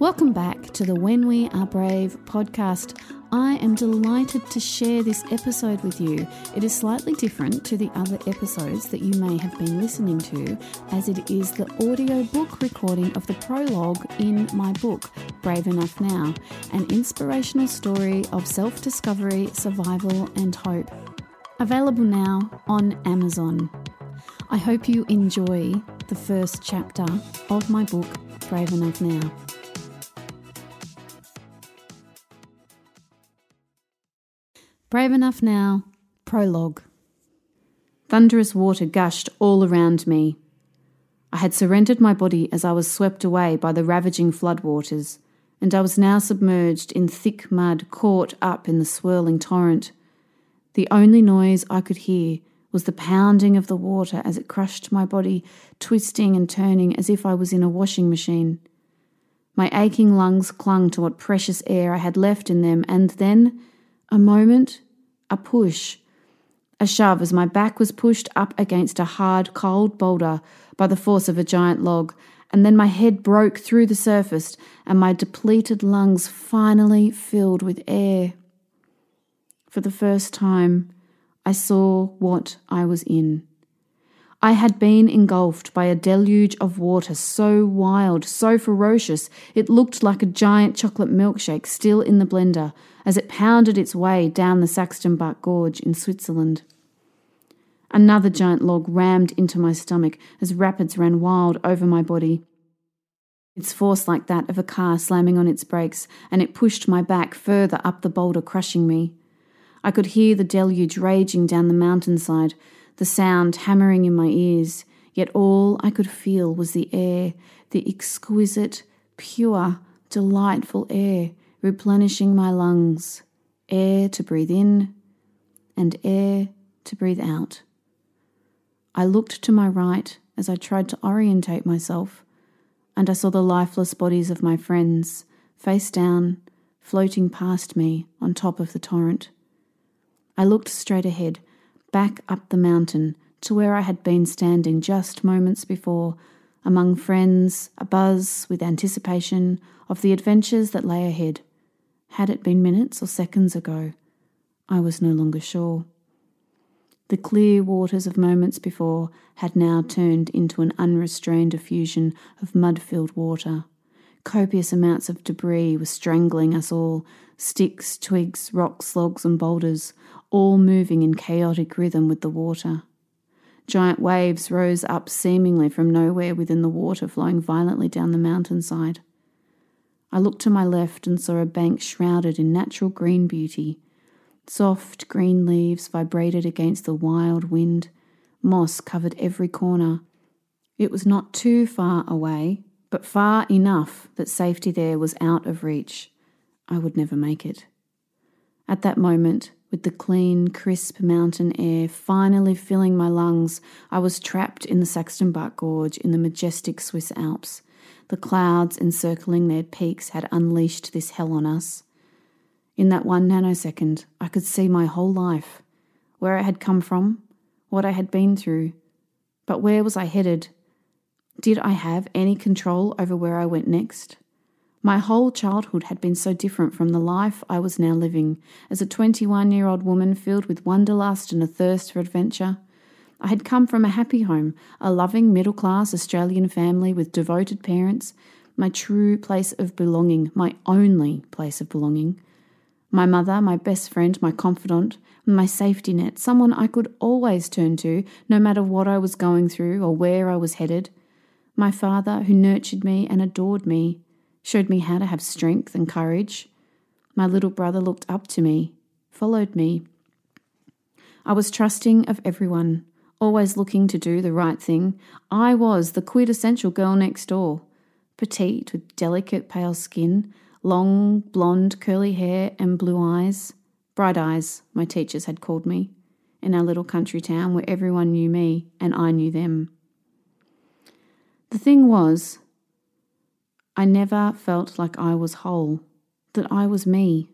Welcome back to the When We Are Brave podcast. I am delighted to share this episode with you. It is slightly different to the other episodes that you may have been listening to, as it is the audio book recording of the prologue in my book, Brave Enough Now, an inspirational story of self discovery, survival, and hope. Available now on Amazon. I hope you enjoy the first chapter of my book, Brave Enough Now. Brave Enough Now, Prologue. Thunderous water gushed all around me. I had surrendered my body as I was swept away by the ravaging floodwaters, and I was now submerged in thick mud caught up in the swirling torrent. The only noise I could hear was the pounding of the water as it crushed my body, twisting and turning as if I was in a washing machine. My aching lungs clung to what precious air I had left in them, and then a moment, a push, a shove as my back was pushed up against a hard, cold boulder by the force of a giant log, and then my head broke through the surface and my depleted lungs finally filled with air. For the first time, I saw what I was in. I had been engulfed by a deluge of water so wild, so ferocious, it looked like a giant chocolate milkshake still in the blender as it pounded its way down the Saxetenbach Gorge in Switzerland. Another giant log rammed into my stomach as rapids ran wild over my body. Its force like that of a car slamming on its brakes, and it pushed my back further up the boulder, crushing me. I could hear the deluge raging down the mountainside, the sound hammering in my ears, yet all I could feel was the air, the exquisite, pure, delightful air replenishing my lungs, air to breathe in and air to breathe out. I looked to my right as I tried to orientate myself, and I saw the lifeless bodies of my friends, face down, floating past me on top of the torrent. I looked straight ahead back up the mountain to where I had been standing just moments before, among friends, abuzz with anticipation of the adventures that lay ahead. Had it been minutes or seconds ago? I was no longer sure. The clear waters of moments before had now turned into an unrestrained effusion of mud filled water. Copious amounts of debris were strangling us all sticks, twigs, rocks, logs, and boulders, all moving in chaotic rhythm with the water. Giant waves rose up seemingly from nowhere within the water, flowing violently down the mountainside. I looked to my left and saw a bank shrouded in natural green beauty. Soft green leaves vibrated against the wild wind. Moss covered every corner. It was not too far away, but far enough that safety there was out of reach. I would never make it. At that moment, with the clean, crisp mountain air finally filling my lungs, I was trapped in the Saxetenbach Gorge in the majestic Swiss Alps. The clouds encircling their peaks had unleashed this hell on us. In that one nanosecond, I could see my whole life where I had come from, what I had been through. But where was I headed? Did I have any control over where I went next? My whole childhood had been so different from the life I was now living, as a 21 year old woman filled with wanderlust and a thirst for adventure. I had come from a happy home, a loving middle class Australian family with devoted parents, my true place of belonging, my only place of belonging. My mother, my best friend, my confidant, my safety net, someone I could always turn to, no matter what I was going through or where I was headed. My father, who nurtured me and adored me showed me how to have strength and courage. My little brother looked up to me, followed me. I was trusting of everyone, always looking to do the right thing. I was the quintessential girl next door, petite with delicate pale skin, long blonde curly hair, and blue eyes. Bright eyes, my teachers had called me, in our little country town where everyone knew me and I knew them. The thing was, I never felt like I was whole, that I was me.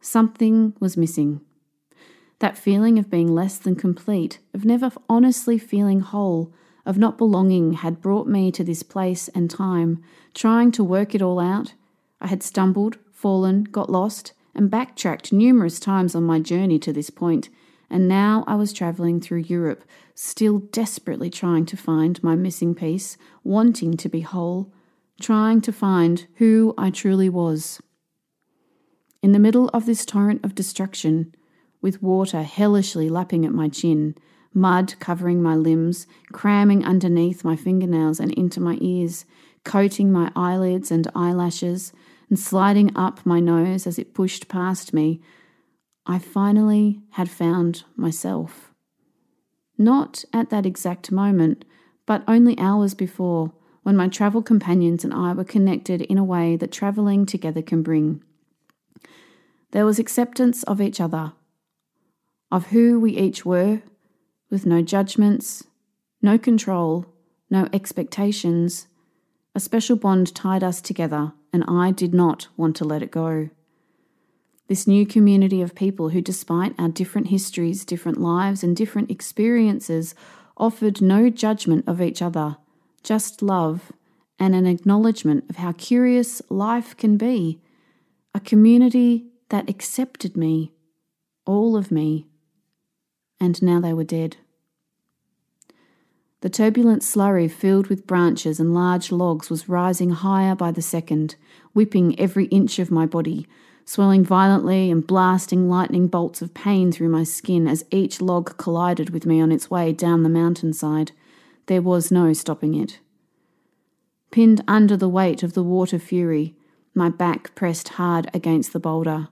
Something was missing. That feeling of being less than complete, of never honestly feeling whole, of not belonging, had brought me to this place and time, trying to work it all out, I had stumbled, fallen, got lost, and backtracked numerous times on my journey to this point, and now I was travelling through Europe, still desperately trying to find my missing piece, wanting to be whole, trying to find who I truly was. In the middle of this torrent of destruction, with water hellishly lapping at my chin, mud covering my limbs, cramming underneath my fingernails and into my ears, coating my eyelids and eyelashes, and sliding up my nose as it pushed past me, I finally had found myself. Not at that exact moment, but only hours before, when my travel companions and I were connected in a way that travelling together can bring. There was acceptance of each other, of who we each were, with no judgments, no control, no expectations. A special bond tied us together, and I did not want to let it go. This new community of people who, despite our different histories, different lives, and different experiences, offered no judgment of each other, just love and an acknowledgement of how curious life can be. A community that accepted me, all of me, and now they were dead. The turbulent slurry filled with branches and large logs was rising higher by the second, whipping every inch of my body, swelling violently and blasting lightning bolts of pain through my skin as each log collided with me on its way down the mountainside. There was no stopping it. Pinned under the weight of the water fury, my back pressed hard against the boulder.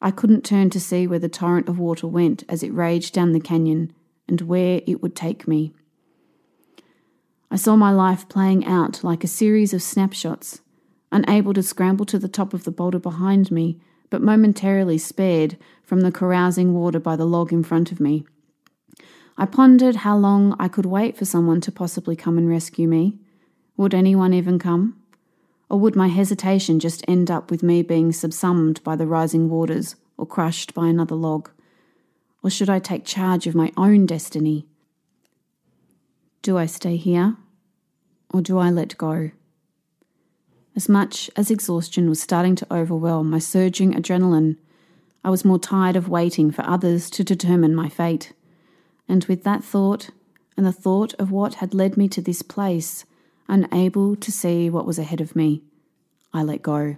I couldn't turn to see where the torrent of water went as it raged down the canyon and where it would take me. I saw my life playing out like a series of snapshots, unable to scramble to the top of the boulder behind me, but momentarily spared from the carousing water by the log in front of me. I pondered how long I could wait for someone to possibly come and rescue me. Would anyone even come? Or would my hesitation just end up with me being subsumed by the rising waters or crushed by another log? Or should I take charge of my own destiny? Do I stay here or do I let go? As much as exhaustion was starting to overwhelm my surging adrenaline, I was more tired of waiting for others to determine my fate. And with that thought, and the thought of what had led me to this place, unable to see what was ahead of me, I let go.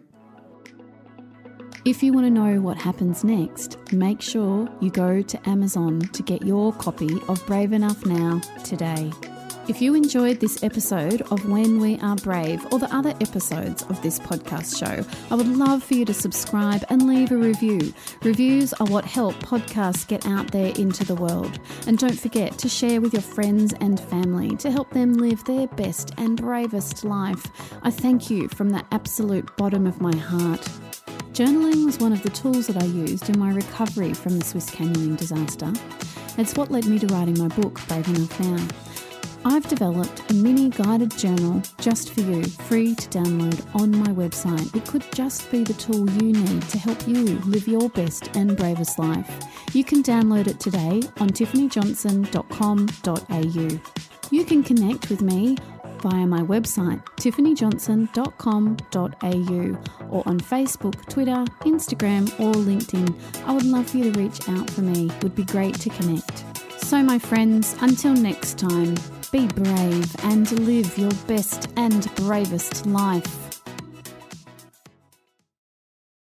If you want to know what happens next, make sure you go to Amazon to get your copy of Brave Enough Now today. If you enjoyed this episode of When We Are Brave or the other episodes of this podcast show, I would love for you to subscribe and leave a review. Reviews are what help podcasts get out there into the world. And don't forget to share with your friends and family to help them live their best and bravest life. I thank you from the absolute bottom of my heart. Journaling was one of the tools that I used in my recovery from the Swiss canyoning disaster. It's what led me to writing my book, Brave Enough Now. I've developed a mini guided journal just for you, free to download on my website. It could just be the tool you need to help you live your best and bravest life. You can download it today on tiffanyjohnson.com.au. You can connect with me via my website, tiffanyjohnson.com.au, or on Facebook, Twitter, Instagram, or LinkedIn. I would love for you to reach out for me, it would be great to connect. So, my friends, until next time, be brave and live your best and bravest life.